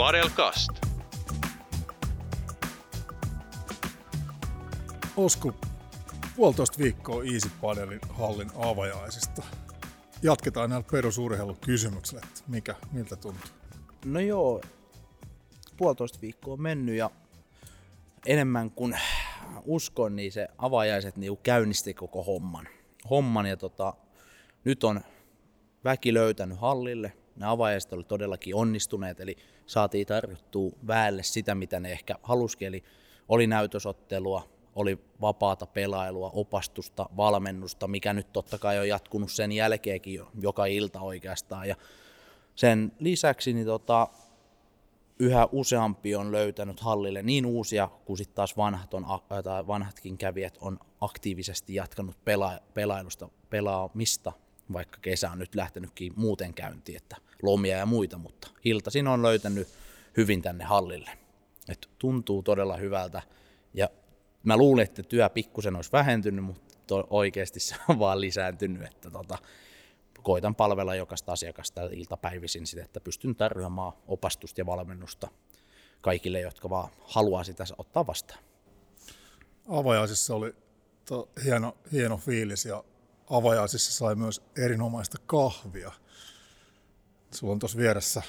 Padelcast. Osku, puolitoista viikkoa Easy Padelin hallin avajaisista. Jatketaan näillä perusurheilukysymyksillä, että mikä, miltä tuntuu? No joo, puolitoista viikkoa on mennyt ja enemmän kuin uskon, niin se avajaiset niin käynnisti koko homman. homman ja tota, nyt on väki löytänyt hallille. Ne avajaiset oli todellakin onnistuneet, eli saatiin tarjottua väelle sitä, mitä ne ehkä halusikin. Eli oli näytösottelua, oli vapaata pelailua, opastusta, valmennusta, mikä nyt totta kai on jatkunut sen jälkeenkin jo, joka ilta oikeastaan. Ja sen lisäksi niin tota, yhä useampi on löytänyt hallille niin uusia kuin sitten taas vanhat on, tai vanhatkin kävijät on aktiivisesti jatkanut pela, pelailusta, pelaamista, vaikka kesä on nyt lähtenytkin muuten käyntiin, että lomia ja muita, mutta iltaisin on löytänyt hyvin tänne hallille. Et tuntuu todella hyvältä ja mä luulen, että työ pikkusen olisi vähentynyt, mutta oikeasti se on vaan lisääntynyt, että tota, koitan palvella jokaista asiakasta iltapäivisin sitä, että pystyn tarjoamaan opastusta ja valmennusta kaikille, jotka vaan haluaa sitä ottaa vastaan. Avajaisissa oli hieno, hieno fiilis ja avajaisissa sai myös erinomaista kahvia. Sulla on tuossa vieressä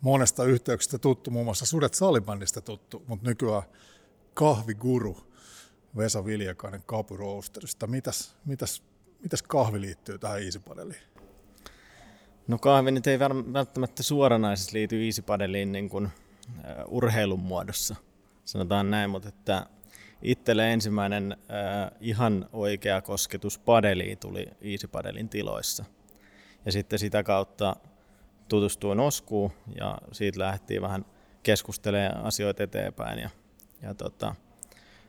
monesta yhteyksistä tuttu, muun muassa Sudet Salibandista tuttu, mutta nykyään kahviguru Vesa Viljakainen Kapu. Mitäs, mitäs, mitäs kahvi liittyy tähän Easypadeliin? No kahvi nyt ei välttämättä suoranaisesti liity Easypadeliin niin kuin, urheilun muodossa, sanotaan näin, mutta että itselle ensimmäinen uh, ihan oikea kosketus padeliin tuli Easypadelin tiloissa. Ja sitten sitä kautta tutustuin Oskuun ja siitä lähdettiin vähän keskustelemaan asioita eteenpäin. Ja, ja tota,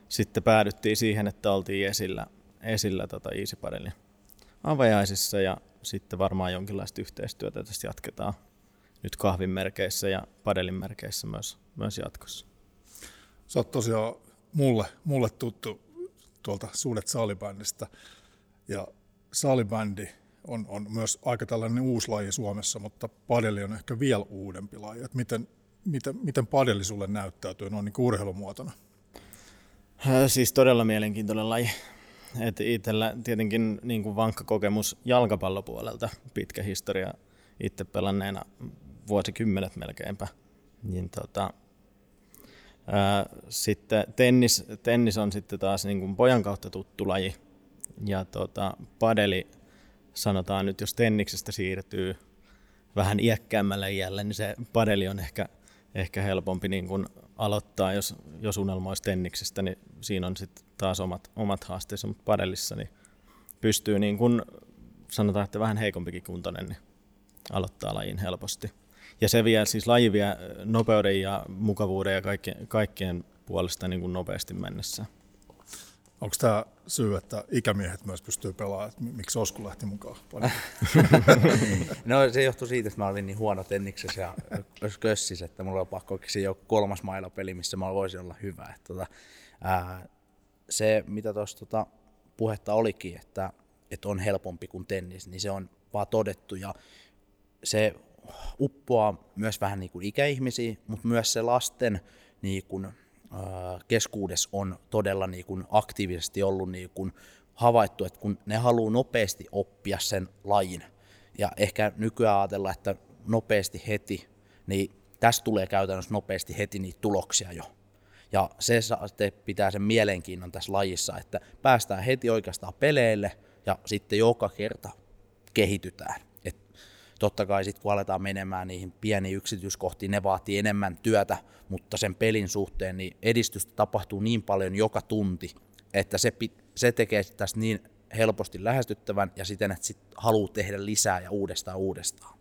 sitten päädyttiin siihen, että oltiin esillä, esillä tota Easypadelin avajaisissa ja sitten varmaan jonkinlaista yhteistyötä tästä jatketaan nyt kahvin merkeissä ja padelin merkeissä myös, myös jatkossa. Sä oot tosiaan mulle, mulle tuttu tuolta Suudet Salibändistä ja salibändi on, on myös aika tällainen uusi laji Suomessa, mutta padeli on ehkä vielä uudempi laji. Et miten, miten, miten padeli sulle näyttäytyy noin niin urheilumuotona? Siis todella mielenkiintoinen laji. Et itsellä tietenkin niin kuin vankka kokemus jalkapallopuolelta, pitkä historia itse pelanneena vuosikymmenet melkeinpä. Niin tota, sitten tennis, tennis on sitten taas niin kuin pojan kautta tuttu laji. Ja tota, padeli, sanotaan nyt, jos tenniksestä siirtyy vähän iäkkäämmälle iälle, niin se padeli on ehkä, ehkä helpompi niin kuin aloittaa, jos, jos unelmoisi tenniksestä, niin siinä on sitten taas omat, omat haasteensa, mutta padellissa niin pystyy niin kun sanotaan, että vähän heikompikin kuntoinen, niin aloittaa lajin helposti. Ja se vie siis laji vie nopeuden ja mukavuuden ja kaikkien, kaikkien puolesta niin kuin nopeasti mennessä. Onko tämä syy, että ikämiehet myös pystyy pelaamaan, että miksi Osku lähti mukaan? no se johtuu siitä, että mä olin niin huono tenniksessä ja kössissä, että mulla on pakko keksiä jo kolmas mailapeli, missä mä voisin olla hyvä. Että, tota, ää, se, mitä tuossa tota, puhetta olikin, että, että on helpompi kuin tennis, niin se on vaan todettu ja se uppoaa myös vähän niin kuin ikäihmisiä, mutta myös se lasten niin kuin, keskuudessa on todella niin kuin aktiivisesti ollut niin kuin havaittu, että kun ne haluaa nopeasti oppia sen lajin, ja ehkä nykyään ajatella, että nopeasti heti, niin tästä tulee käytännössä nopeasti heti niitä tuloksia jo. Ja se pitää sen mielenkiinnon tässä lajissa, että päästään heti oikeastaan peleille ja sitten joka kerta kehitytään. Totta kai sitten kun aletaan menemään niihin pieniin yksityiskohtiin, ne vaatii enemmän työtä, mutta sen pelin suhteen niin edistystä tapahtuu niin paljon joka tunti, että se, se tekee tästä niin helposti lähestyttävän ja siten, että sit haluaa tehdä lisää ja uudestaan uudestaan.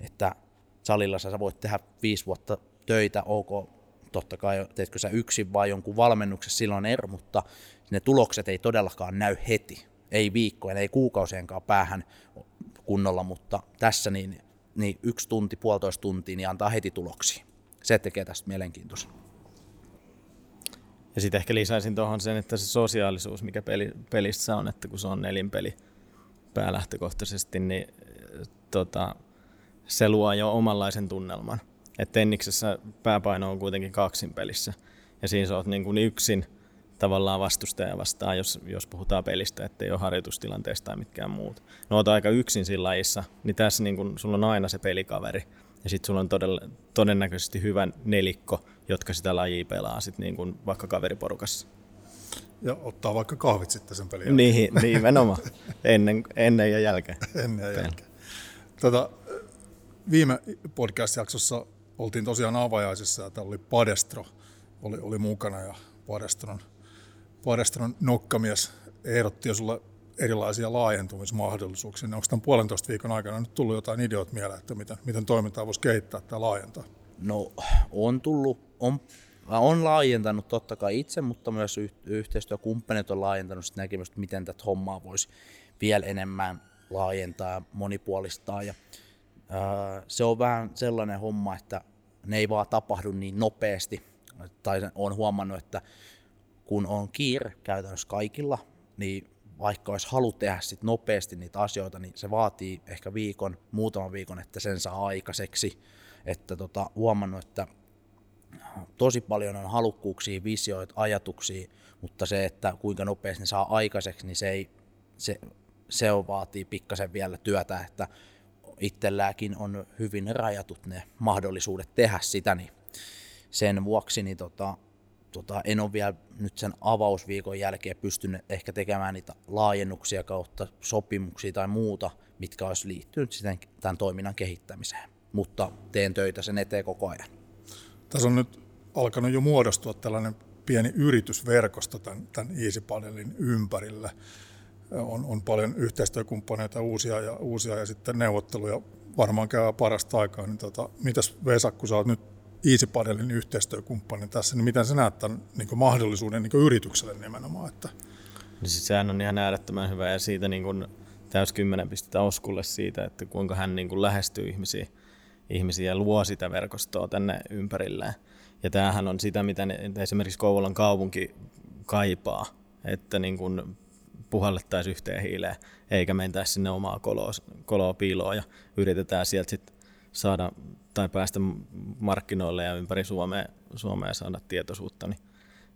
Että salilla sä voit tehdä viisi vuotta töitä, ok, totta kai teetkö sä yksin vai jonkun valmennuksessa, silloin ero, mutta ne tulokset ei todellakaan näy heti. Ei viikkojen, ei kuukausienkaan päähän kunnolla, mutta tässä niin, niin yksi tunti, puolitoista tuntia, niin antaa heti tuloksia. Se tekee tästä mielenkiintoista. Ja sitten ehkä lisäisin tuohon sen, että se sosiaalisuus, mikä peli, pelissä on, että kun se on nelinpeli päälähtökohtaisesti, niin tota, se luo jo omanlaisen tunnelman. että tenniksessä pääpaino on kuitenkin kaksin pelissä. Ja siinä sä oot niin kuin yksin tavallaan vastustaja vastaan, jos, jos puhutaan pelistä, ettei ole harjoitustilanteesta tai mitkään muut. No oot aika yksin siinä lajissa, niin tässä niin kun, sulla on aina se pelikaveri. Ja sitten sulla on todella, todennäköisesti hyvä nelikko, jotka sitä lajia pelaa sit niin kun vaikka kaveriporukassa. Ja ottaa vaikka kahvit sitten sen pelin jälkeen. Niin, nimenomaan. ennen, ennen ja jälkeen. Ennen ja jälkeen. Tota, viime podcast-jaksossa oltiin tosiaan avajaisissa ja täällä oli Padestro oli, oli mukana ja Padestron, Padestron nokkamies ehdotti jo sulle erilaisia laajentumismahdollisuuksia. Onko tämän puolentoista viikon aikana nyt tullut jotain ideoita mieleen, että miten, miten toimintaa voisi kehittää tai laajentaa? No on tullut, on, on laajentanut totta kai itse, mutta myös yhteistyökumppanit on laajentanut sitä näkemystä, miten tätä hommaa voisi vielä enemmän laajentaa ja monipuolistaa. Ja, ää, se on vähän sellainen homma, että ne ei vaan tapahdu niin nopeasti, tai on huomannut, että kun on kiire käytännössä kaikilla, niin vaikka olisi halu tehdä sit nopeasti niitä asioita, niin se vaatii ehkä viikon, muutaman viikon, että sen saa aikaiseksi. Että tota, huomannut, että tosi paljon on halukkuuksia, visioita, ajatuksia, mutta se, että kuinka nopeasti ne saa aikaiseksi, niin se, ei, se, se on, vaatii pikkasen vielä työtä, että itselläkin on hyvin rajatut ne mahdollisuudet tehdä sitä, niin sen vuoksi niin tota, tota, en ole vielä nyt sen avausviikon jälkeen pystynyt ehkä tekemään niitä laajennuksia kautta sopimuksia tai muuta, mitkä olisi liittynyt sitten tämän toiminnan kehittämiseen. Mutta teen töitä sen eteen koko ajan. Tässä on nyt alkanut jo muodostua tällainen pieni yritysverkosto tämän, tämän EasyPadelin ympärillä. On, on paljon yhteistyökumppaneita uusia ja, uusia ja sitten neuvotteluja varmaan käy parasta aikaa. Niin tota, mitäs Vesa, kun sä oot nyt EasyPadelin yhteistyökumppani tässä, niin miten sä näet tämän niin mahdollisuuden niin yritykselle nimenomaan? Että... No siis sehän on ihan äärettömän hyvä ja siitä niin kuin täys kymmenen pistettä Oskulle siitä, että kuinka hän niin kuin lähestyy ihmisiä, ihmisiä ja luo sitä verkostoa tänne ympärilleen. Ja tämähän on sitä, mitä esimerkiksi Kouvolan kaupunki kaipaa, että niin kuin puhallettaisiin yhteen hiileen, eikä mentäisi sinne omaa koloa, koloa piiloon ja yritetään sieltä sitten saada tai päästä markkinoille ja ympäri Suomea, Suomea saada tietoisuutta, niin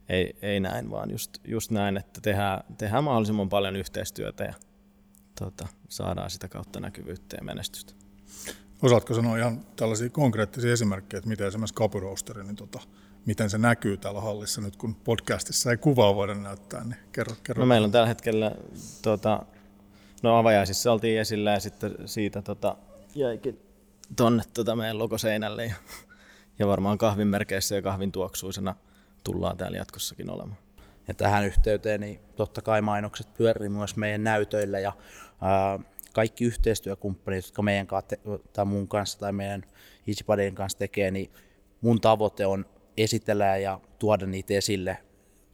ei, ei näin, vaan just, just näin, että tehdään, tehdään mahdollisimman paljon yhteistyötä ja tota, saadaan sitä kautta näkyvyyttä ja menestystä. Osaatko sanoa ihan tällaisia konkreettisia esimerkkejä, että miten esimerkiksi Roasteri, niin tota, miten se näkyy täällä hallissa nyt, kun podcastissa ei kuvaa voida näyttää, niin kerro. kerro. No meillä on tällä hetkellä, tota, no avajaisissa oltiin esillä ja sitten siitä tota, jäikin tonne tota meidän logoseinälle ja, ja varmaan kahvinmerkeissä ja kahvin tuoksuisena tullaan täällä jatkossakin olemaan. Ja tähän yhteyteen niin totta kai mainokset pyörii myös meidän näytöillä ja ää, kaikki yhteistyökumppanit, jotka meidän kanssa tai mun kanssa tai meidän EasyPadin kanssa tekee, niin mun tavoite on esitellä ja tuoda niitä esille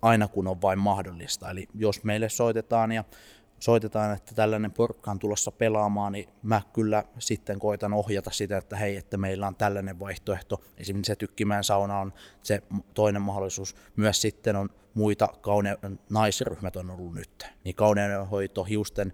aina kun on vain mahdollista. Eli jos meille soitetaan ja soitetaan, että tällainen porkka on tulossa pelaamaan, niin mä kyllä sitten koitan ohjata sitä, että hei, että meillä on tällainen vaihtoehto. Esimerkiksi se tykkimään sauna on se toinen mahdollisuus. Myös sitten on muita kaune- naisryhmät on ollut nyt. Niin kauneudenhoito, hiusten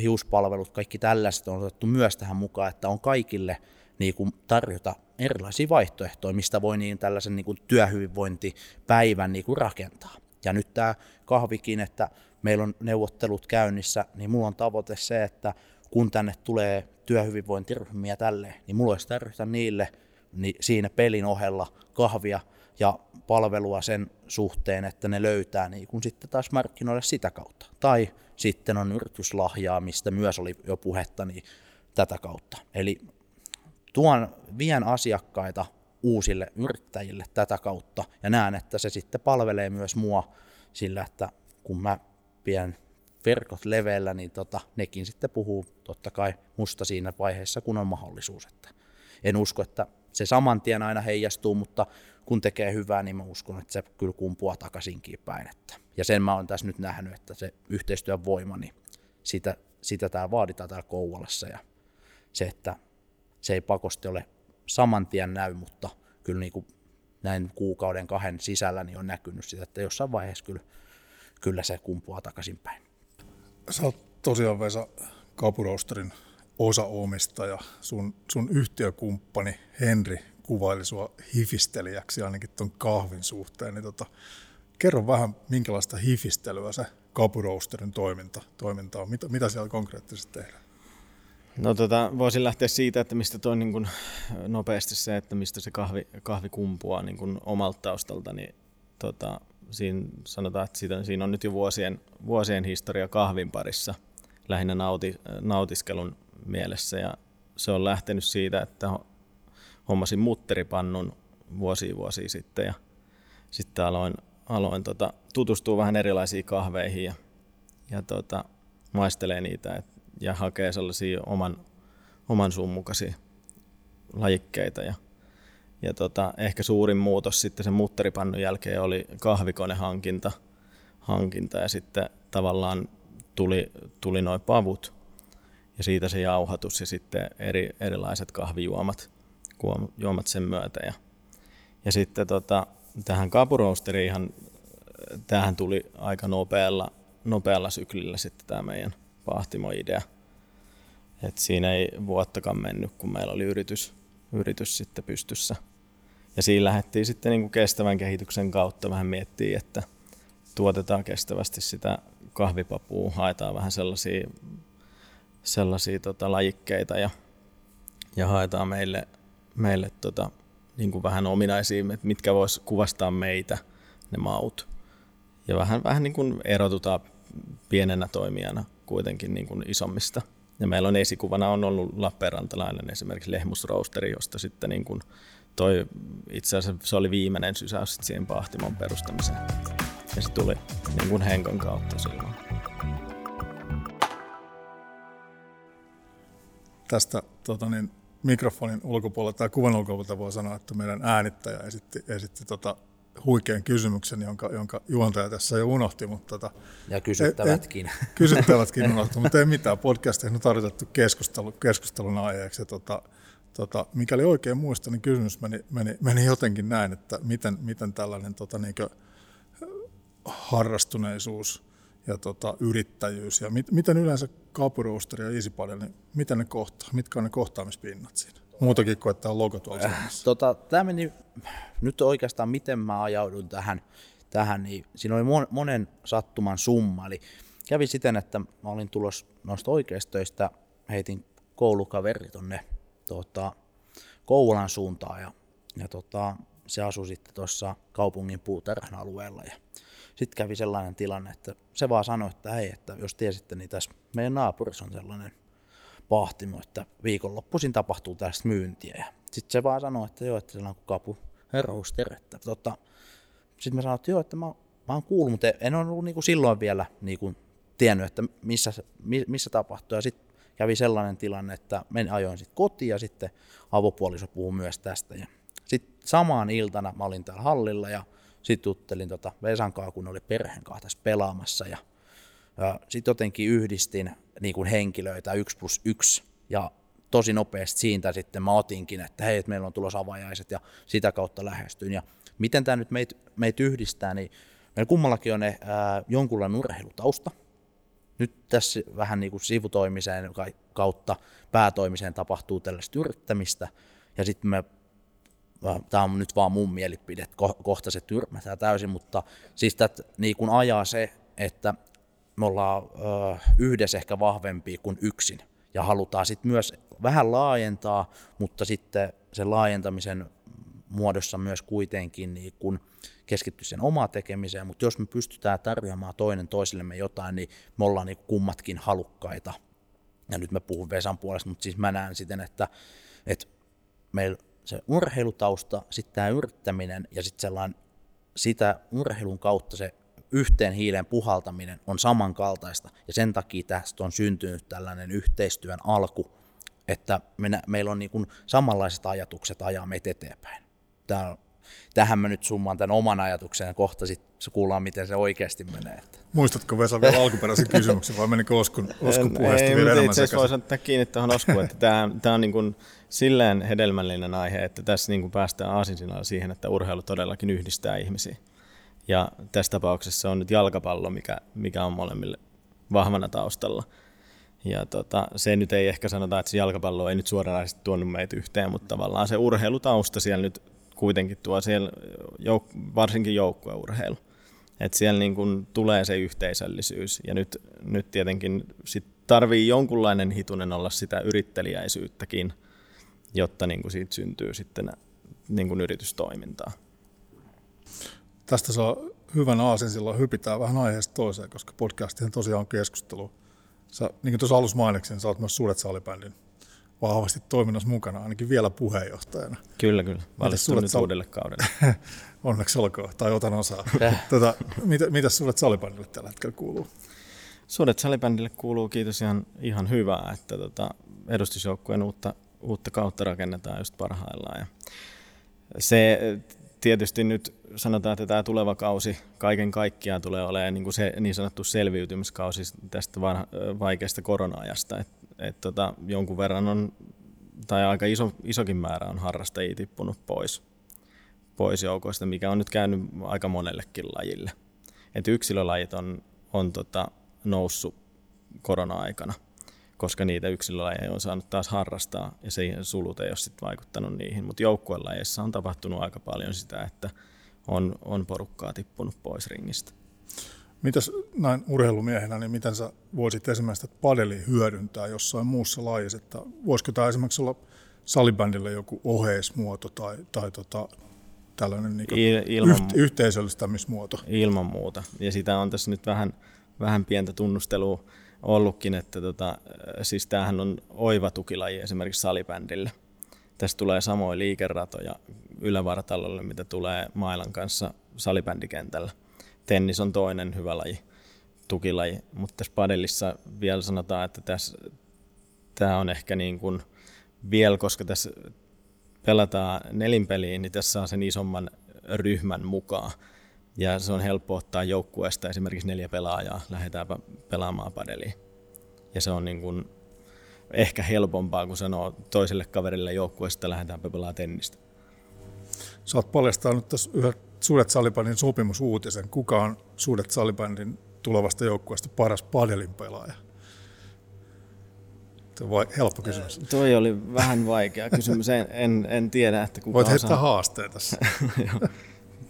hiuspalvelut, kaikki tällaiset on otettu myös tähän mukaan, että on kaikille niin kuin tarjota erilaisia vaihtoehtoja, mistä voi niin tällaisen niin kuin työhyvinvointipäivän niin kuin rakentaa. Ja nyt tämä kahvikin, että meillä on neuvottelut käynnissä, niin mulla on tavoite se, että kun tänne tulee työhyvinvointiryhmiä tälle, niin mulla olisi tarjota niille niin siinä pelin ohella kahvia ja palvelua sen suhteen, että ne löytää niin kun sitten taas markkinoille sitä kautta. Tai sitten on yrityslahjaa, mistä myös oli jo puhetta, niin tätä kautta. Eli tuon, vien asiakkaita uusille yrittäjille tätä kautta ja näen, että se sitten palvelee myös mua sillä, että kun mä pidän verkot leveillä, niin tota, nekin sitten puhuu totta kai musta siinä vaiheessa, kun on mahdollisuus. Että en usko, että se saman tien aina heijastuu, mutta kun tekee hyvää, niin mä uskon, että se kyllä kumpuaa takaisinkin päin. Että. Ja sen mä oon tässä nyt nähnyt, että se yhteistyön voima, niin sitä, sitä täällä vaaditaan täällä Kouvolassa. Ja se, että se ei pakosti ole saman tien näy, mutta kyllä niin kuin näin kuukauden kahden sisällä niin on näkynyt sitä, että jossain vaiheessa kyllä kyllä se kumpuaa takaisinpäin. Sä oot tosiaan Vesa Kapurosterin osaomistaja. Sun, sun yhtiökumppani Henri kuvaili sua hifistelijäksi ainakin tuon kahvin suhteen, niin tota, kerro vähän, minkälaista hifistelyä se Roasterin toiminta, toiminta on. Mitä, mitä siellä konkreettisesti tehdään? No tota, voisin lähteä siitä, että mistä tuo niin kuin, nopeasti se, että mistä se kahvi, kahvi kumpuaa niin kuin omalta taustalta, niin tota, siinä sanotaan, että siitä, siinä on nyt jo vuosien, vuosien historia kahvin parissa, lähinnä nauti, nautiskelun mielessä, ja se on lähtenyt siitä, että hommasin mutteripannun vuosia vuosia sitten, ja sitten aloin, aloin tota, tutustua vähän erilaisiin kahveihin, ja, ja tota, maistelee niitä, et, ja hakee sellaisia oman, oman suun mukaisia lajikkeita, ja ja tota, ehkä suurin muutos sitten sen mutteripannun jälkeen oli kahvikonehankinta hankinta, ja sitten tavallaan tuli, tuli noin pavut ja siitä se jauhatus ja sitten eri, erilaiset kahvijuomat juomat sen myötä. Ja, ja sitten tota, tähän kapuroosteriin tähän tuli aika nopealla, nopealla syklillä sitten tämä meidän pahtimoidea. Et siinä ei vuottakaan mennyt, kun meillä oli yritys, yritys sitten pystyssä – ja siinä lähdettiin sitten niin kuin kestävän kehityksen kautta vähän miettiä, että tuotetaan kestävästi sitä kahvipapua, haetaan vähän sellaisia, sellaisia tota, lajikkeita ja, ja haetaan meille, meille tota, niin kuin vähän ominaisia, mitkä vois kuvastaa meitä, ne maut. Ja vähän, vähän niin kuin erotutaan pienenä toimijana kuitenkin niin kuin isommista. Ja meillä on esikuvana on ollut Lappeenrantalainen esimerkiksi lehmusroosteri, josta sitten niin kuin toi itse asiassa se oli viimeinen sysäys siihen pahtimon perustamiseen. Ja se tuli niin kuin Henkon kautta silloin. Tästä tota niin, mikrofonin ulkopuolelta tai kuvan ulkopuolelta voi sanoa, että meidän äänittäjä esitti, esitti tota huikean kysymyksen, jonka, jonka juontaja tässä jo unohti. Mutta tota, ja kysyttävätkin. E, e, kysyttävätkin unohtu, mutta ei mitään. Podcasteihin on tarjotettu keskustelu, keskustelun aiheeksi. Ja tota, tota, mikäli oikein muistan, niin kysymys meni, meni, meni jotenkin näin, että miten, miten tällainen tota, niin harrastuneisuus ja tota, yrittäjyys ja mit, miten yleensä Kaupuroosteri ja EasyPadel, niin miten ne kohtaa, mitkä on ne kohtaamispinnat siinä? Muutakin kuin, että on logo tuolla äh, tota, Tämä meni nyt oikeastaan, miten mä ajaudun tähän, tähän niin siinä oli monen sattuman summa. Eli kävi siten, että mä olin tulos noista oikeista töistä, heitin koulukaveri tonne tota, Kouvolan suuntaan ja, ja tota, se asui sitten tuossa kaupungin puutarhan alueella ja sitten kävi sellainen tilanne, että se vaan sanoi, että hei, että jos tiesitte, niin tässä meidän naapurissa on sellainen pahtimo, että viikonloppuisin tapahtuu tästä myyntiä. Ja sitten se vaan sanoi, että joo, että siellä on kapu herrousterettä. Tota, sitten mä sanoin, että joo, että mä, mä oon kuullut, mutta en ole ollut niinku silloin vielä niinku tiennyt, että missä, missä tapahtuu. Ja sitten kävi sellainen tilanne, että menin ajoin sitten kotiin ja sitten avopuoliso puhui myös tästä. Ja sitten samaan iltana mä olin täällä hallilla ja sitten juttelin tota Vesan kanssa, kun oli perheen kanssa tässä pelaamassa ja, ja sitten jotenkin yhdistin niin kuin henkilöitä yksi plus yksi ja tosi nopeasti siitä sitten mä otinkin, että hei, että meillä on tulossa avajaiset ja sitä kautta lähestyin. Ja miten tämä nyt meitä meit yhdistää, niin meillä kummallakin on ne, ää, jonkunlainen urheilutausta, nyt tässä vähän niin kuin sivutoimiseen kautta päätoimiseen tapahtuu tällaista yrittämistä, ja sitten me tämä on nyt vaan mun mielipide, että kohta se tyrmätään täysin, mutta siis tätä niin kuin ajaa se, että me ollaan ö, yhdessä ehkä vahvempia kuin yksin, ja halutaan sitten myös vähän laajentaa, mutta sitten sen laajentamisen muodossa myös kuitenkin niin kun keskittyä sen omaan tekemiseen, mutta jos me pystytään tarjoamaan toinen toisillemme jotain, niin me ollaan niin kummatkin halukkaita. Ja nyt mä puhun Vesan puolesta, mutta siis mä näen siten, että, että meillä se urheilutausta, sitten tämä yrittäminen ja sitten sellainen sitä urheilun kautta se yhteen hiilen puhaltaminen on samankaltaista ja sen takia tästä on syntynyt tällainen yhteistyön alku, että me, meillä on niin kuin samanlaiset ajatukset ajaa meitä eteenpäin tää, tähän mä nyt summaan tämän oman ajatuksen ja kohta sitten kuullaan, miten se oikeasti menee. Muistatko Vesa vielä alkuperäisen kysymyksen vai menikö Oskun, Oskun puheesta ei, vielä enemmän Itse asiassa voisi ottaa kiinni tuohon Oskuun, että tämä, tämä on niin kuin silleen hedelmällinen aihe, että tässä niin kuin päästään aasinsilalla siihen, että urheilu todellakin yhdistää ihmisiä. Ja tässä tapauksessa on nyt jalkapallo, mikä, mikä on molemmille vahvana taustalla. Ja tota, se nyt ei ehkä sanota, että se jalkapallo ei nyt suoranaisesti tuonut meitä yhteen, mutta tavallaan se urheilutausta siellä nyt kuitenkin tuo siellä, jouk- varsinkin joukkueurheilu. Että siellä niin kun tulee se yhteisöllisyys ja nyt, nyt tietenkin sit tarvii jonkunlainen hitunen olla sitä yrittelijäisyyttäkin, jotta niin kuin siitä syntyy sitten niin kuin yritystoimintaa. Tästä saa hyvän aasin silloin hypitään vähän aiheesta toiseen, koska podcastihan tosiaan on keskustelu. Sä, niin kuin tuossa alussa mainitsin, sä oot myös Sudet Salibändin vahvasti toiminnassa mukana, ainakin vielä puheenjohtajana. Kyllä, kyllä. Valittu nyt sal... uudelle kaudelle. Onneksi olkoon, tai otan osaa. tota, mitä, mitä Sudet Salibändille tällä hetkellä kuuluu? Sudet Salibändille kuuluu kiitos ihan, ihan hyvää, että tota, edustusjoukkueen uutta, uutta kautta rakennetaan just parhaillaan. Ja se tietysti nyt sanotaan, että tämä tuleva kausi kaiken kaikkiaan tulee olemaan niin, kuin se, niin sanottu selviytymiskausi tästä vaikeasta korona-ajasta. Et, et tota, jonkun verran on, tai aika iso, isokin määrä on harrastajia tippunut pois, pois joukoista, mikä on nyt käynyt aika monellekin lajille. Et yksilölajit on, on tota, noussut korona-aikana, koska niitä yksilölajeja on saanut taas harrastaa, ja se sulut ei ole sit vaikuttanut niihin. Mutta joukkuelajeissa on tapahtunut aika paljon sitä, että on, on porukkaa tippunut pois ringistä. Mitäs näin urheilumiehenä, niin miten sä voisit esimerkiksi padeli hyödyntää jossain muussa lajissa? Että voisiko tämä esimerkiksi olla salibändille joku oheismuoto tai, tai tota, tällainen niin Ilman, yht, yhteisöllistämismuoto? Ilman muuta. Ja sitä on tässä nyt vähän, vähän pientä tunnustelua ollutkin, että tota, siis tämähän on oiva tukilaji esimerkiksi salibändille. Tästä tulee samoin liikeratoja ylävartalolle, mitä tulee mailan kanssa salibändikentällä. Tennis on toinen hyvä laji, tukilaji, mutta tässä padellissa vielä sanotaan, että tässä, tämä on ehkä niin kuin vielä, koska tässä pelataan nelinpeliin, niin tässä saa sen isomman ryhmän mukaan. Ja se on helppo ottaa joukkueesta esimerkiksi neljä pelaajaa, lähdetäänpä pelaamaan padeliin. Ja se on niin kuin ehkä helpompaa, kun sanoo toiselle kaverille joukkueesta, lähdetäänpä pelaamaan tennistä. Sä oot paljastanut tässä yhden Suudet Salibandin sopimusuutisen. Kuka on Suudet Salibandin tulevasta joukkueesta paras padelin pelaaja? Se on helppo kysymys. Äh, toi oli vähän vaikea kysymys. En, en, en tiedä, että kuka Voit heittää haasteen tässä.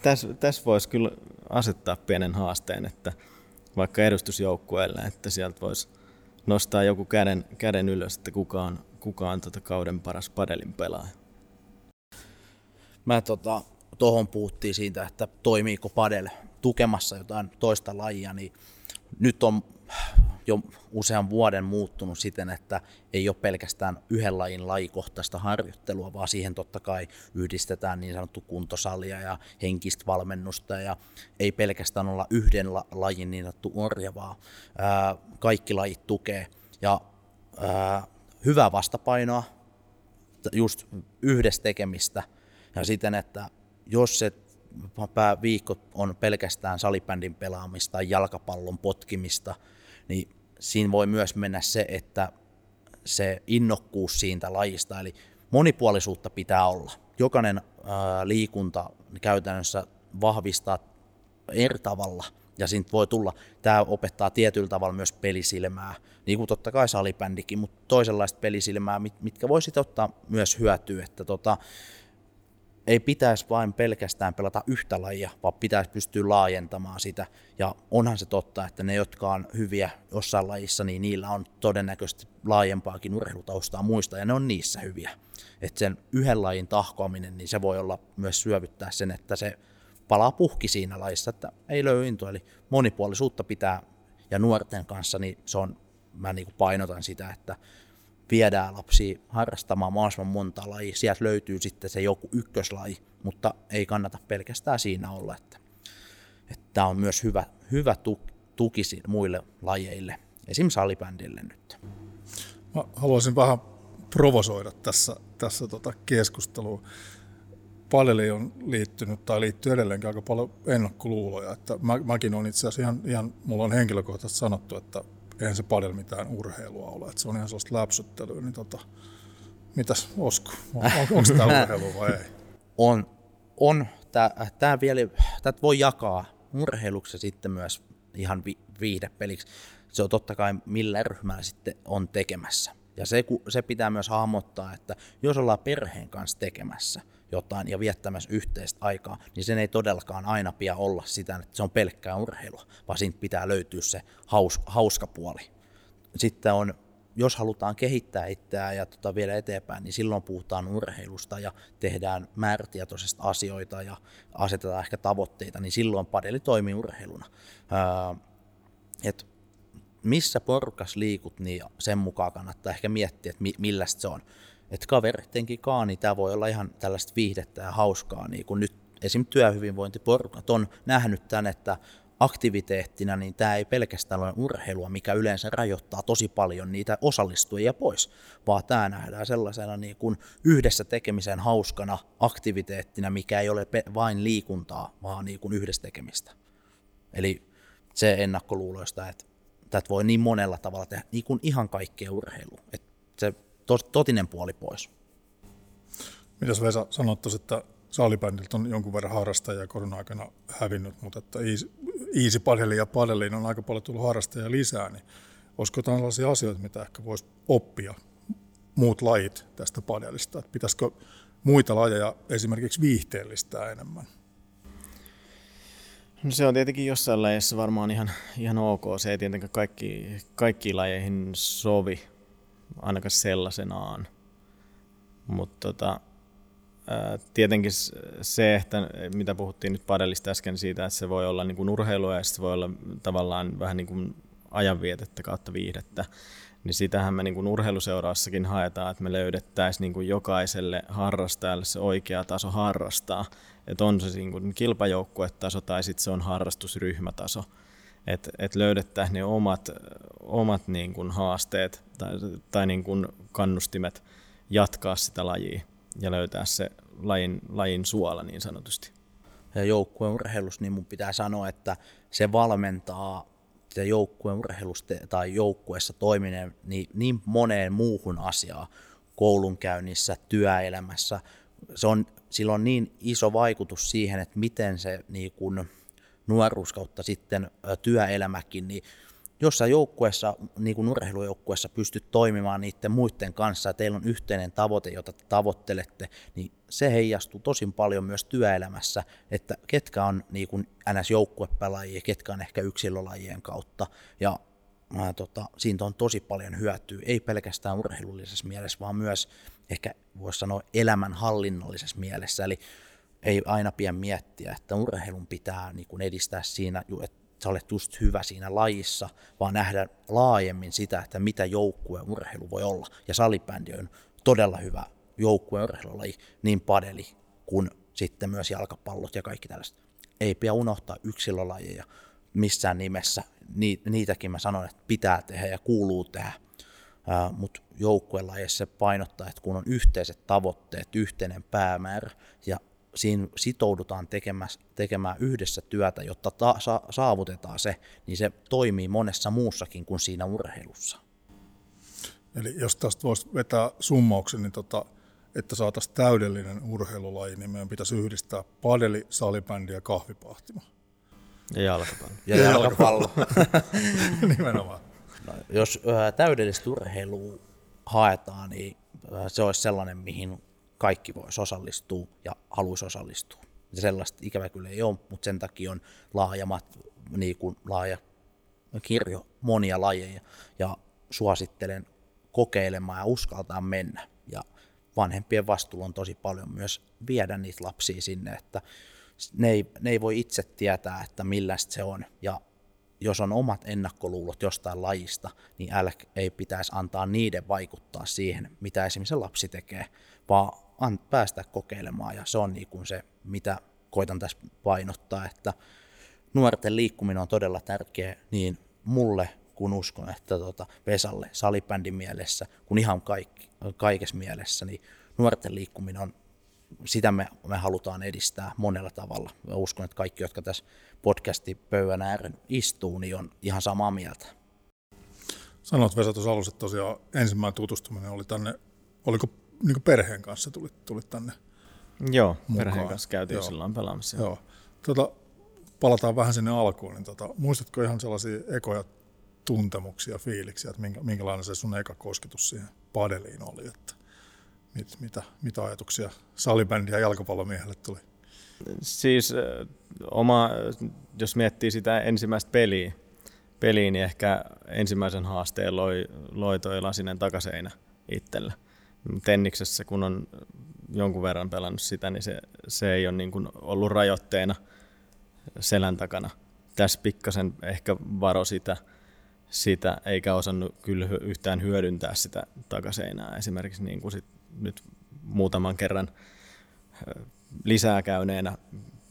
tässä täs voisi kyllä asettaa pienen haasteen, että vaikka edustusjoukkueelle, että sieltä voisi nostaa joku käden, käden ylös, että kuka on, kuka on tota kauden paras padelin pelaaja. Mä tota, tohon puhuttiin siitä, että toimiiko padel tukemassa jotain toista lajia, niin nyt on jo usean vuoden muuttunut siten, että ei ole pelkästään yhden lajin lajikohtaista harjoittelua, vaan siihen totta kai yhdistetään niin sanottu kuntosalia ja henkistä valmennusta ja ei pelkästään olla yhden la- lajin niin sanottu orja, vaan ää, kaikki lajit tukee. Ja ää, hyvää vastapainoa, just yhdessä tekemistä ja siten, että jos se viikko on pelkästään salibändin pelaamista tai jalkapallon potkimista, niin siinä voi myös mennä se, että se innokkuus siitä lajista, eli monipuolisuutta pitää olla. Jokainen liikunta käytännössä vahvistaa eri tavalla, ja siitä voi tulla, tämä opettaa tietyllä tavalla myös pelisilmää, niin kuin totta kai salibändikin, mutta toisenlaista pelisilmää, mitkä voi sitten ottaa myös hyötyä, että tota, ei pitäisi vain pelkästään pelata yhtä lajia, vaan pitäisi pystyä laajentamaan sitä. Ja onhan se totta, että ne, jotka on hyviä jossain lajissa, niin niillä on todennäköisesti laajempaakin urheilutaustaa muista, ja ne on niissä hyviä. Että sen yhden lajin tahkoaminen, niin se voi olla myös syövyttää sen, että se palaa puhki siinä lajissa, että ei löydy intoa. Eli monipuolisuutta pitää, ja nuorten kanssa, niin se on, mä niin painotan sitä, että viedään lapsia harrastamaan mahdollisimman monta lajia. Sieltä löytyy sitten se joku ykköslaji, mutta ei kannata pelkästään siinä olla. Että, että tämä on myös hyvä, hyvä tuki muille lajeille, esimerkiksi salibändille nyt. Mä haluaisin vähän provosoida tässä, tässä tota keskusteluun. Padeli on liittynyt tai liittyy edelleenkin aika paljon ennakkoluuloja. Että mä, mäkin on itse asiassa ihan, ihan, mulla on henkilökohtaisesti sanottu, että eihän se padel mitään urheilua ole, että se on ihan sellaista läpsyttelyä, niin tota, mitäs Osku, on, on, onko tämä urheilu vai ei? On, on. Tämä vielä, tätä voi jakaa urheiluksi sitten myös ihan vi, viihdepeliksi. se on totta kai millä ryhmällä sitten on tekemässä. Ja se, se pitää myös hahmottaa, että jos ollaan perheen kanssa tekemässä jotain ja viettämässä yhteistä aikaa, niin sen ei todellakaan aina pidä olla sitä, että se on pelkkää urheilua, vaan siitä pitää löytyä se haus, hauska puoli. Sitten on jos halutaan kehittää itseään ja tota vielä eteenpäin, niin silloin puhutaan urheilusta ja tehdään määrätietoisesta asioita ja asetetaan ehkä tavoitteita, niin silloin padeli toimii urheiluna. Öö, et missä porukas liikut, niin sen mukaan kannattaa ehkä miettiä, että mi- millä se on. Että kaverittenkin kaa, niin tämä voi olla ihan tällaista viihdettä ja hauskaa, niin kun nyt esim. työhyvinvointiporukat on nähnyt tämän, että aktiviteettina, niin tämä ei pelkästään ole urheilua, mikä yleensä rajoittaa tosi paljon niitä osallistujia pois, vaan tämä nähdään sellaisena niin kuin yhdessä tekemisen hauskana aktiviteettina, mikä ei ole vain liikuntaa, vaan niin kuin yhdessä tekemistä. Eli se ennakkoluuloista, että tätä voi niin monella tavalla tehdä, niin kuin ihan kaikkea urheilua. Että se totinen puoli pois. Mitäs Vesa sanot että saalibändiltä on jonkun verran harrastajia korona-aikana hävinnyt, mutta että easy padeliin ja padeliin on aika paljon tullut harrastajia lisää, niin olisiko jotain sellaisia asioita, mitä ehkä voisi oppia muut lajit tästä padelista? Että pitäisikö muita lajeja esimerkiksi viihteellistää enemmän? No se on tietenkin jossain lajeissa varmaan ihan, ihan ok. Se ei tietenkään kaikki, kaikkiin lajeihin sovi, ainakaan sellaisenaan. Mutta tota, tietenkin se, että mitä puhuttiin nyt padellista äsken siitä, että se voi olla niin kuin urheilua ja se voi olla tavallaan vähän niin kuin ajanvietettä kautta viihdettä, niin sitähän me niin kuin urheiluseuraassakin haetaan, että me löydettäisiin niin kuin jokaiselle harrastajalle se oikea taso harrastaa. Että on se niin kuin kilpajoukkuetaso tai sitten se on harrastusryhmätaso. Että et löydettäisiin ne omat, omat niin kuin haasteet tai, tai niin kuin kannustimet jatkaa sitä lajia ja löytää se lajin, lajin suola niin sanotusti. Ja joukkueen niin mun pitää sanoa, että se valmentaa sitä joukkueen urheilusta tai joukkueessa toiminen niin, niin moneen muuhun asiaan, koulunkäynnissä, työelämässä. Se on, sillä on niin iso vaikutus siihen, että miten se niin kun, nuoruus kautta sitten työelämäkin, niin jossain joukkueessa, niin kuin urheilujoukkueessa, pystyt toimimaan niiden muiden kanssa ja teillä on yhteinen tavoite, jota te tavoittelette, niin se heijastuu tosi paljon myös työelämässä, että ketkä on niin kuin NS-joukkuepelaajia, ketkä on ehkä yksilölajien kautta. Ja ää, tota, siitä on tosi paljon hyötyä, ei pelkästään urheilullisessa mielessä, vaan myös ehkä voisi sanoa elämänhallinnollisessa mielessä. Eli ei aina pidä miettiä, että urheilun pitää niin kuin edistää siinä, että sä olet just hyvä siinä lajissa, vaan nähdä laajemmin sitä, että mitä joukkueen urheilu voi olla. Ja salibändi on todella hyvä joukkueen urheilulaji, niin padeli kuin sitten myös jalkapallot ja kaikki tällaiset. Ei pidä unohtaa yksilölajeja missään nimessä. niitäkin mä sanon, että pitää tehdä ja kuuluu tehdä. Uh, mutta joukkuelajeissa se painottaa, että kun on yhteiset tavoitteet, yhteinen päämäärä ja siinä sitoudutaan tekemään, tekemään yhdessä työtä, jotta ta- sa- saavutetaan se, niin se toimii monessa muussakin kuin siinä urheilussa. Eli jos tästä voisi vetää summauksen, niin tota, että saataisiin täydellinen urheilulaji, niin meidän pitäisi yhdistää padeli, salibändi ja kahvipahtimo. Ja jalkapallo. Ja, ja jalkapallo. Nimenomaan. No, jos ö, täydellistä urheilua haetaan, niin ö, se olisi sellainen, mihin kaikki voisi osallistua ja haluaisi osallistua. Ja sellaista ikävä kyllä ei ole, mutta sen takia on laajamat, niin kuin laaja kirjo monia lajeja ja suosittelen kokeilemaan ja uskaltaa mennä. Ja vanhempien vastuulla on tosi paljon myös viedä niitä lapsia sinne, että ne ei, ne ei voi itse tietää, että millaista se on. Ja jos on omat ennakkoluulot jostain lajista, niin älä ei pitäisi antaa niiden vaikuttaa siihen, mitä esimerkiksi lapsi tekee, vaan an, päästä kokeilemaan ja se on niin kuin se, mitä koitan tässä painottaa, että nuorten liikkuminen on todella tärkeä niin mulle kun uskon, että tota Vesalle salibändin mielessä, kun ihan kaikki, kaikessa mielessä, niin nuorten liikkuminen on, sitä me, me halutaan edistää monella tavalla. Mä uskon, että kaikki, jotka tässä podcastin pöydän ääreen istuu, niin on ihan samaa mieltä. Sanoit Vesa tuossa alussa, että tosiaan ensimmäinen tutustuminen oli tänne, oliko niin perheen kanssa tulit, tulit tänne Joo, mukaan. perheen kanssa käytiin Joo. silloin pelaamassa. Joo. Tota, palataan vähän sinne alkuun, niin tota, muistatko ihan sellaisia ekoja tuntemuksia, fiiliksiä, että minkälainen se sun eka kosketus siihen padeliin oli, että mit, mitä, mitä ajatuksia salibändi ja jalkapallomiehelle tuli? Siis oma, jos miettii sitä ensimmäistä peliä, peliä niin ehkä ensimmäisen haasteen loi, loi toi lasinen takaseinä itsellä. Tenniksessä, kun on jonkun verran pelannut sitä, niin se, se ei ole niin kuin ollut rajoitteena selän takana. Tässä pikkasen ehkä varo sitä, sitä, eikä osannut kyllä yhtään hyödyntää sitä takaseinää. Esimerkiksi niin kuin sit nyt muutaman kerran lisää käyneenä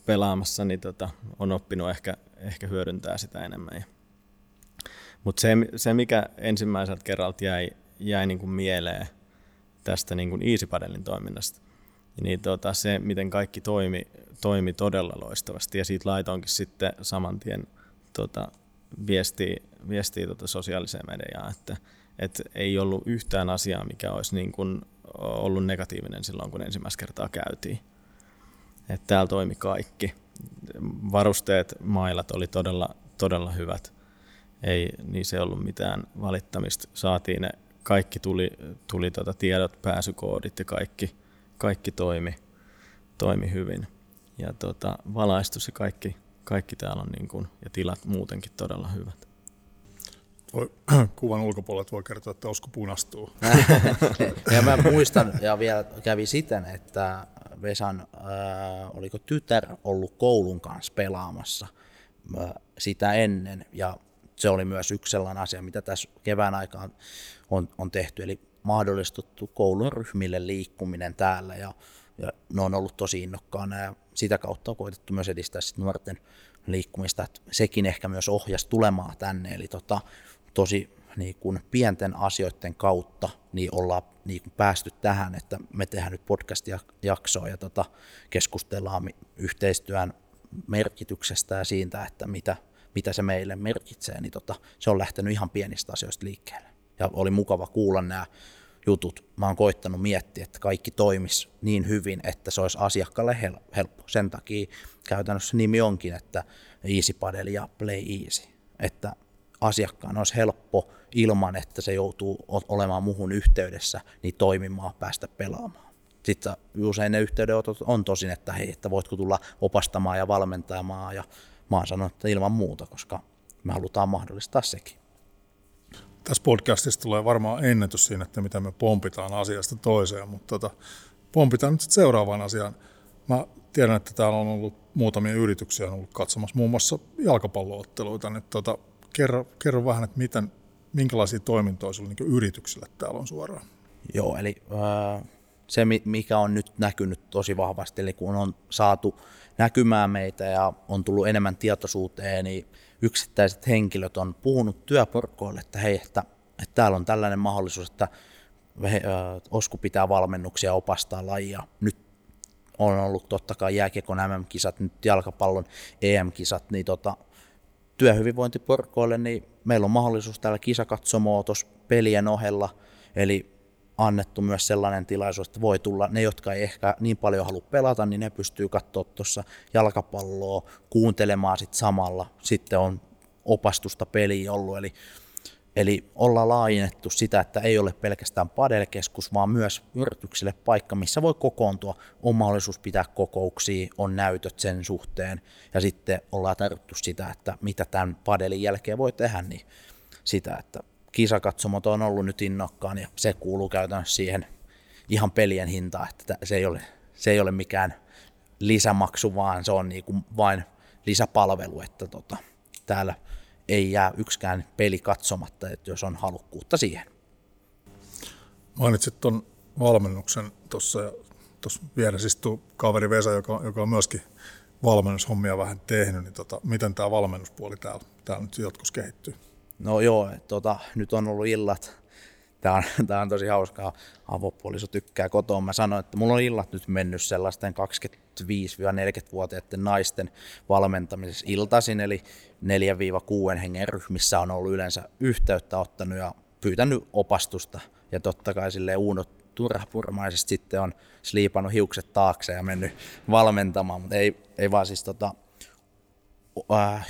pelaamassa, niin tota, on oppinut ehkä, ehkä hyödyntää sitä enemmän. Mutta se, se, mikä ensimmäiseltä kerralta jäi, jäi niin kuin mieleen tästä niin kuin Easy Padelin toiminnasta, niin tota, se, miten kaikki toimi, toimi todella loistavasti. Ja siitä laitoinkin sitten saman tien tota, viestiä, viestiä tota sosiaaliseen mediaan, että, että ei ollut yhtään asiaa, mikä olisi niin kuin ollut negatiivinen silloin, kun ensimmäistä kertaa käytiin. Että täällä toimi kaikki. Varusteet, mailat oli todella, todella hyvät. Ei niissä ollut mitään valittamista. Saatiin ne, kaikki tuli, tuli tota tiedot, pääsykoodit ja kaikki, kaikki toimi, toimi hyvin. Ja tota, valaistus ja kaikki, kaikki täällä on niin kuin, ja tilat muutenkin todella hyvät voi, kuvan ulkopuolelta voi kertoa, että Osku punastuu. ja mä muistan, ja vielä kävi siten, että Vesan, äh, oliko tytär ollut koulun kanssa pelaamassa äh, sitä ennen, ja se oli myös yksi sellainen asia, mitä tässä kevään aikaan on, on tehty, eli mahdollistettu koulun ryhmille liikkuminen täällä, ja, ja ne on ollut tosi innokkaana, ja sitä kautta on koitettu myös edistää sit nuorten liikkumista, että sekin ehkä myös ohjasi tulemaan tänne, eli tota, tosi niin kuin pienten asioiden kautta niin ollaan niin kuin päästy tähän, että me tehdään nyt podcast-jaksoa ja tota, keskustellaan yhteistyön merkityksestä ja siitä, että mitä, mitä se meille merkitsee, niin tota, se on lähtenyt ihan pienistä asioista liikkeelle. Ja oli mukava kuulla nämä jutut. Mä oon koittanut miettiä, että kaikki toimisi niin hyvin, että se olisi asiakkaalle helppo. Sen takia käytännössä nimi onkin, että Easy Padel ja Play Easy. Että asiakkaan olisi helppo ilman, että se joutuu olemaan muhun yhteydessä, niin toimimaan, päästä pelaamaan. Sitten usein ne yhteydenotot on tosin, että hei, että voitko tulla opastamaan ja valmentamaan, ja mä oon sanonut, että ilman muuta, koska me halutaan mahdollistaa sekin. Tässä podcastissa tulee varmaan ennätys siinä, että mitä me pompitaan asiasta toiseen, mutta tota, pompitaan nyt seuraavaan asiaan. Mä tiedän, että täällä on ollut muutamia yrityksiä on ollut katsomassa muun muassa jalkapallootteluita, niin tota, kerro, kerro vähän, että miten, minkälaisia toimintoja sinulla niin yrityksille täällä on suoraan? Joo, eli äh, se mikä on nyt näkynyt tosi vahvasti, eli kun on saatu näkymään meitä ja on tullut enemmän tietoisuuteen, niin yksittäiset henkilöt on puhunut työporkoille, että hei, että, että täällä on tällainen mahdollisuus, että Osku pitää valmennuksia opastaa lajia. Nyt on ollut totta kai jääkiekon MM-kisat, nyt jalkapallon EM-kisat, niin tota, työhyvinvointiporkoille, niin meillä on mahdollisuus täällä kisakatsomoa tuossa pelien ohella, eli annettu myös sellainen tilaisuus, että voi tulla ne, jotka ei ehkä niin paljon halua pelata, niin ne pystyy katsoa tuossa jalkapalloa, kuuntelemaan sitten samalla. Sitten on opastusta peliin ollut, eli Eli ollaan laajennettu sitä, että ei ole pelkästään padelkeskus, vaan myös yrityksille paikka, missä voi kokoontua, on mahdollisuus pitää kokouksia, on näytöt sen suhteen, ja sitten ollaan tarjottu sitä, että mitä tämän padelin jälkeen voi tehdä, niin sitä, että kisakatsomot on ollut nyt innokkaan, ja se kuuluu käytännössä siihen ihan pelien hintaan, että se ei ole, se ei ole mikään lisämaksu, vaan se on niin kuin vain lisäpalvelu, että tota, täällä ei jää yksikään peli katsomatta, että jos on halukkuutta siihen. Mainitsit tuon valmennuksen tuossa ja tuossa vieressä istuu kaveri Vesa, joka, joka on myöskin valmennushommia vähän tehnyt, niin tota, miten tämä valmennuspuoli täällä, täällä nyt jatkossa kehittyy? No joo, tota, nyt on ollut illat, tämä on, tämä on tosi hauskaa, avopuoliso tykkää kotoa. Mä sanoin, että mulla on illat nyt mennyt sellaisten 25-40-vuotiaiden naisten valmentamisessa iltaisin, eli 4-6 hengen ryhmissä on ollut yleensä yhteyttä ottanut ja pyytänyt opastusta. Ja totta kai sille Uuno turhapurmaisesti sitten on sliipannut hiukset taakse ja mennyt valmentamaan, mutta ei, ei vaan siis tota,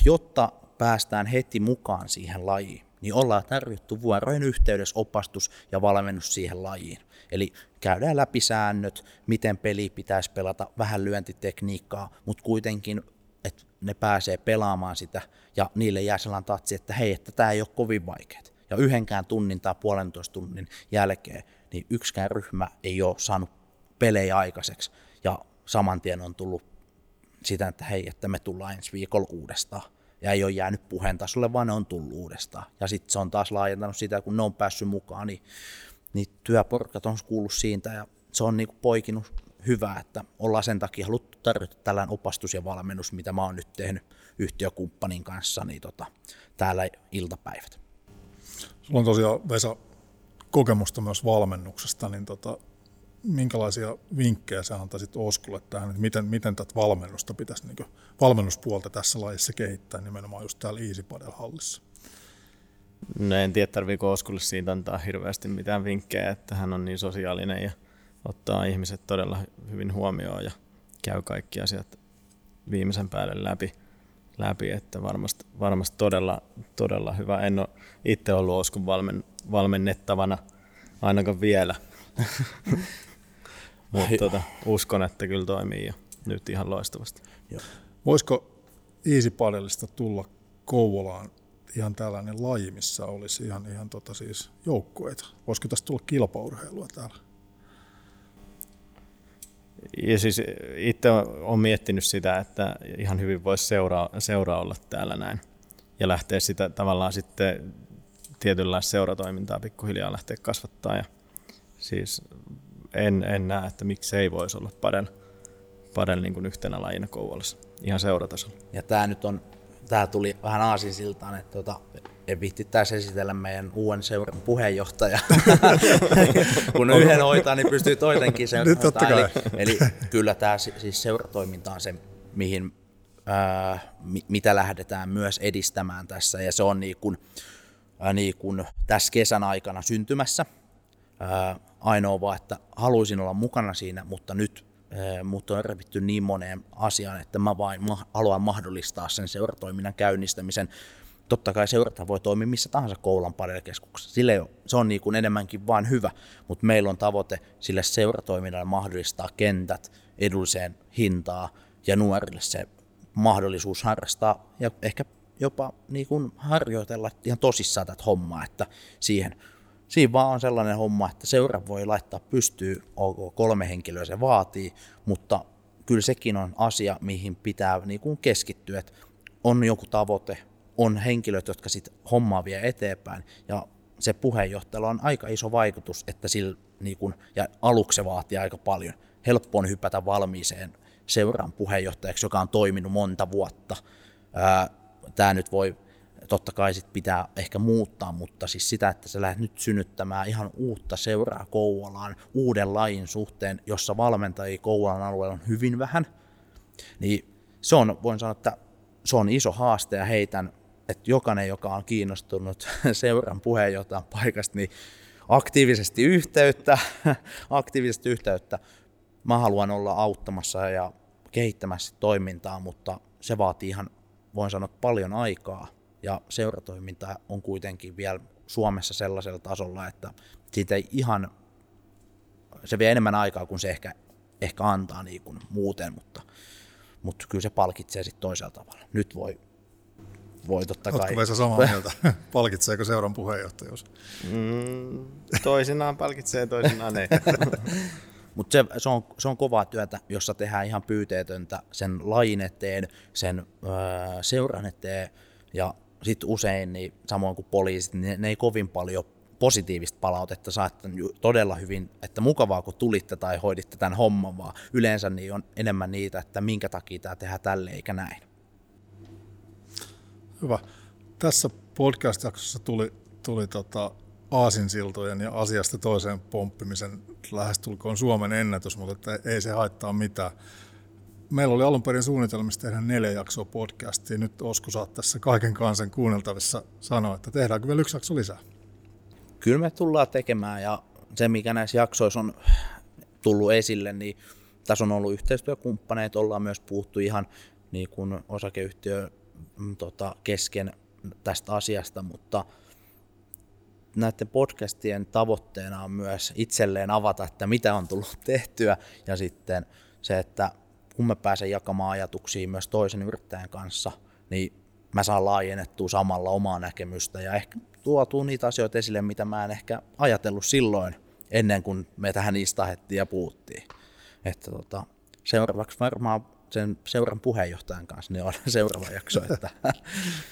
jotta päästään heti mukaan siihen lajiin, niin ollaan tarjottu vuorojen yhteydessä opastus ja valmennus siihen lajiin. Eli käydään läpi säännöt, miten peli pitäisi pelata, vähän lyöntitekniikkaa, mutta kuitenkin, että ne pääsee pelaamaan sitä ja niille jää sellainen tatsi, että hei, että tämä ei ole kovin vaikeaa. Ja yhdenkään tunnin tai puolentoista tunnin jälkeen, niin yksikään ryhmä ei ole saanut pelejä aikaiseksi. Ja saman tien on tullut sitä, että hei, että me tullaan ensi viikolla uudestaan. Ja ei ole jäänyt puheen tasolle, vaan ne on tullut uudestaan. Ja sitten se on taas laajentanut sitä, kun ne on päässyt mukaan, niin, niin työporkat on kuullut siitä ja se on niinku poikinut hyvää, että ollaan sen takia haluttu tarjota tällainen opastus ja valmennus, mitä mä oon nyt tehnyt yhtiökumppanin kanssa niin tota, täällä iltapäivät. Sulla on tosiaan Vesa kokemusta myös valmennuksesta, niin tota, minkälaisia vinkkejä sä antaisit Oskulle tähän, että miten, miten tätä valmennusta pitäisi, niin valmennuspuolta tässä lajissa kehittää nimenomaan just täällä Easy hallissa? No en tiedä, tarviiko Oskulle siitä antaa hirveästi mitään vinkkejä, että hän on niin sosiaalinen ja ottaa ihmiset todella hyvin huomioon ja käy kaikki asiat viimeisen päälle läpi, läpi että varmasti, varmasti todella, todella hyvä. En ole itse ollut Oskun valmen, valmennettavana ainakaan vielä, mutta tota, uskon, että kyllä toimii jo nyt ihan loistavasti. Joo. Voisiko Easy Padelista tulla Kouvolaan ihan tällainen laji, missä olisi ihan, ihan tota siis joukkueita? Voisiko tästä tulla kilpaurheilua täällä? Ja siis itse olen miettinyt sitä, että ihan hyvin voisi seuraa, seuraa olla täällä näin ja lähteä sitä tavallaan sitten tietynlaista seuratoimintaa pikkuhiljaa lähteä kasvattaa. Ja siis en, en näe, että miksi ei voisi olla padel, padel niin kuin yhtenä lajina Kouvolassa, ihan seuratasolla. Ja tämä nyt on, tämä tuli vähän aasinsiltaan, että tota, en viittittäisi esitellä meidän uuden seuran puheenjohtaja. Kun yhden hoitaa, niin pystyy toisenkin seuraamaan. Eli, eli kyllä tämä siis seuratoiminta on se, mihin, ää, mitä lähdetään myös edistämään tässä. Ja se on niin kuin, ää, niin kuin tässä kesän aikana syntymässä. Ää, ainoa vaan, että haluaisin olla mukana siinä, mutta nyt mutta on revitty niin moneen asiaan, että mä vain ma- haluan mahdollistaa sen seuratoiminnan käynnistämisen totta kai seurata voi toimia missä tahansa koulan palvelukeskuksessa. Sille se on niin kuin enemmänkin vain hyvä, mutta meillä on tavoite sille seuratoiminnalle mahdollistaa kentät edulliseen hintaan ja nuorille se mahdollisuus harrastaa ja ehkä jopa niin kuin harjoitella ihan tosissaan tätä hommaa, että siihen, siinä vaan on sellainen homma, että seura voi laittaa pystyy, ok, kolme henkilöä se vaatii, mutta kyllä sekin on asia, mihin pitää niin kuin keskittyä, että on joku tavoite, on henkilöt, jotka sitten hommaa vie eteenpäin. Ja se puheenjohtajalla on aika iso vaikutus, että sillä, niin kun, ja aluksi se vaatii aika paljon. Helppo on hypätä valmiiseen seuran puheenjohtajaksi, joka on toiminut monta vuotta. Tämä nyt voi, totta kai sit pitää ehkä muuttaa, mutta siis sitä, että sä lähdet nyt synnyttämään ihan uutta seuraa Kouvolaan uuden lajin suhteen, jossa valmentajia Kouvolan alueella on hyvin vähän, niin se on, voin sanoa, että se on iso haaste ja heitän että jokainen, joka on kiinnostunut seuran puheenjohtajan paikasta, niin aktiivisesti yhteyttä, aktiivisesti yhteyttä. Mä haluan olla auttamassa ja kehittämässä toimintaa, mutta se vaatii ihan, voin sanoa, paljon aikaa. Ja seuratoiminta on kuitenkin vielä Suomessa sellaisella tasolla, että siitä ei ihan, se vie enemmän aikaa kuin se ehkä, ehkä antaa niin kuin muuten, mutta, mutta kyllä se palkitsee sitten toisella tavalla. Nyt voi voi totta kai. Oletko samaa mieltä? Palkitseeko seuran puheenjohtajuus? Mm, toisinaan palkitsee, toisinaan ei. Mutta se, se, on, se on kovaa työtä, jossa tehdään ihan pyyteetöntä sen lajin eteen, sen öö, seuran eteen ja sitten usein, niin samoin kuin poliisit, niin ne, ei kovin paljon positiivista palautetta saa todella hyvin, että mukavaa kun tulitte tai hoiditte tämän homman, vaan yleensä niin on enemmän niitä, että minkä takia tämä tehdään tälle eikä näin. Hyvä. Tässä podcast-jaksossa tuli, tuli tota aasinsiltojen ja asiasta toiseen pomppimisen lähestulkoon Suomen ennätys, mutta että ei se haittaa mitään. Meillä oli alun perin suunnitelmissa tehdä neljä jaksoa podcastia. Nyt Osku saat tässä kaiken kansan kuunneltavissa sanoa, että tehdäänkö vielä yksi jakso lisää? Kyllä me tullaan tekemään ja se, mikä näissä jaksoissa on tullut esille, niin tässä on ollut yhteistyökumppaneita, ollaan myös puhuttu ihan niin kuin osakeyhtiö Mm, tota, kesken tästä asiasta, mutta näiden podcastien tavoitteena on myös itselleen avata, että mitä on tullut tehtyä ja sitten se, että kun mä pääsen jakamaan ajatuksia myös toisen yrittäjän kanssa, niin mä saan laajennettua samalla omaa näkemystä ja ehkä tuotua niitä asioita esille, mitä mä en ehkä ajatellut silloin ennen kuin me tähän istahettiin ja puhuttiin. Että tota, seuraavaksi varmaan sen seuran puheenjohtajan kanssa, niin on seuraava jakso. Että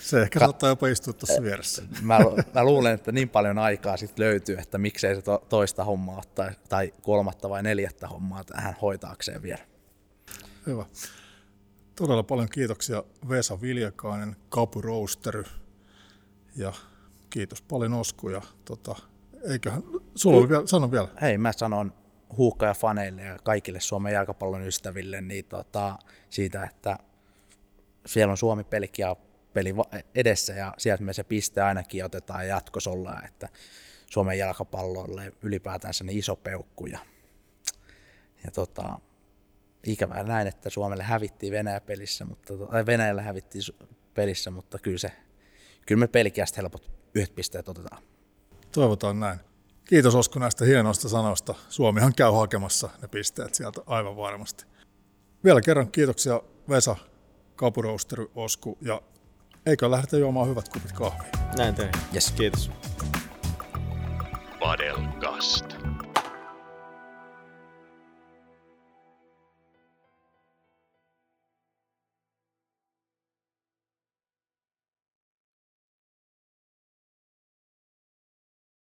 se ehkä saattaa jopa istua tuossa vieressä. Mä, mä luulen, että niin paljon aikaa sitten löytyy, että miksei se to, toista hommaa ottaa, tai kolmatta vai neljättä hommaa tähän hoitaakseen vielä. Hyvä. Todella paljon kiitoksia Vesa Viljakainen, Kapu Roastery ja kiitos paljon Osku. Ja tota, eiköhän, sulla oli vielä, sano vielä. Hei, mä sanon huukka ja faneille ja kaikille Suomen jalkapallon ystäville niin tota, siitä, että siellä on Suomi ja peli edessä ja sieltä me se piste ainakin otetaan jatkosolla, että Suomen jalkapallolle ylipäätänsä niin iso peukku. Ja, ja tota, ikävää näin, että Suomelle hävittiin Venäjä pelissä, mutta, tai Venäjällä hävittiin pelissä, mutta kyllä, se, kyllä me pelkiästä helpot yhdet pisteet otetaan. Toivotaan näin. Kiitos Osku näistä hienoista sanoista. Suomihan käy hakemassa ne pisteet sieltä aivan varmasti. Vielä kerran kiitoksia Vesa, Kapurousteri, Osku ja eikö lähdetä juomaan hyvät kupit kahvia. Näin tein. Yes. Kiitos. Padelcast.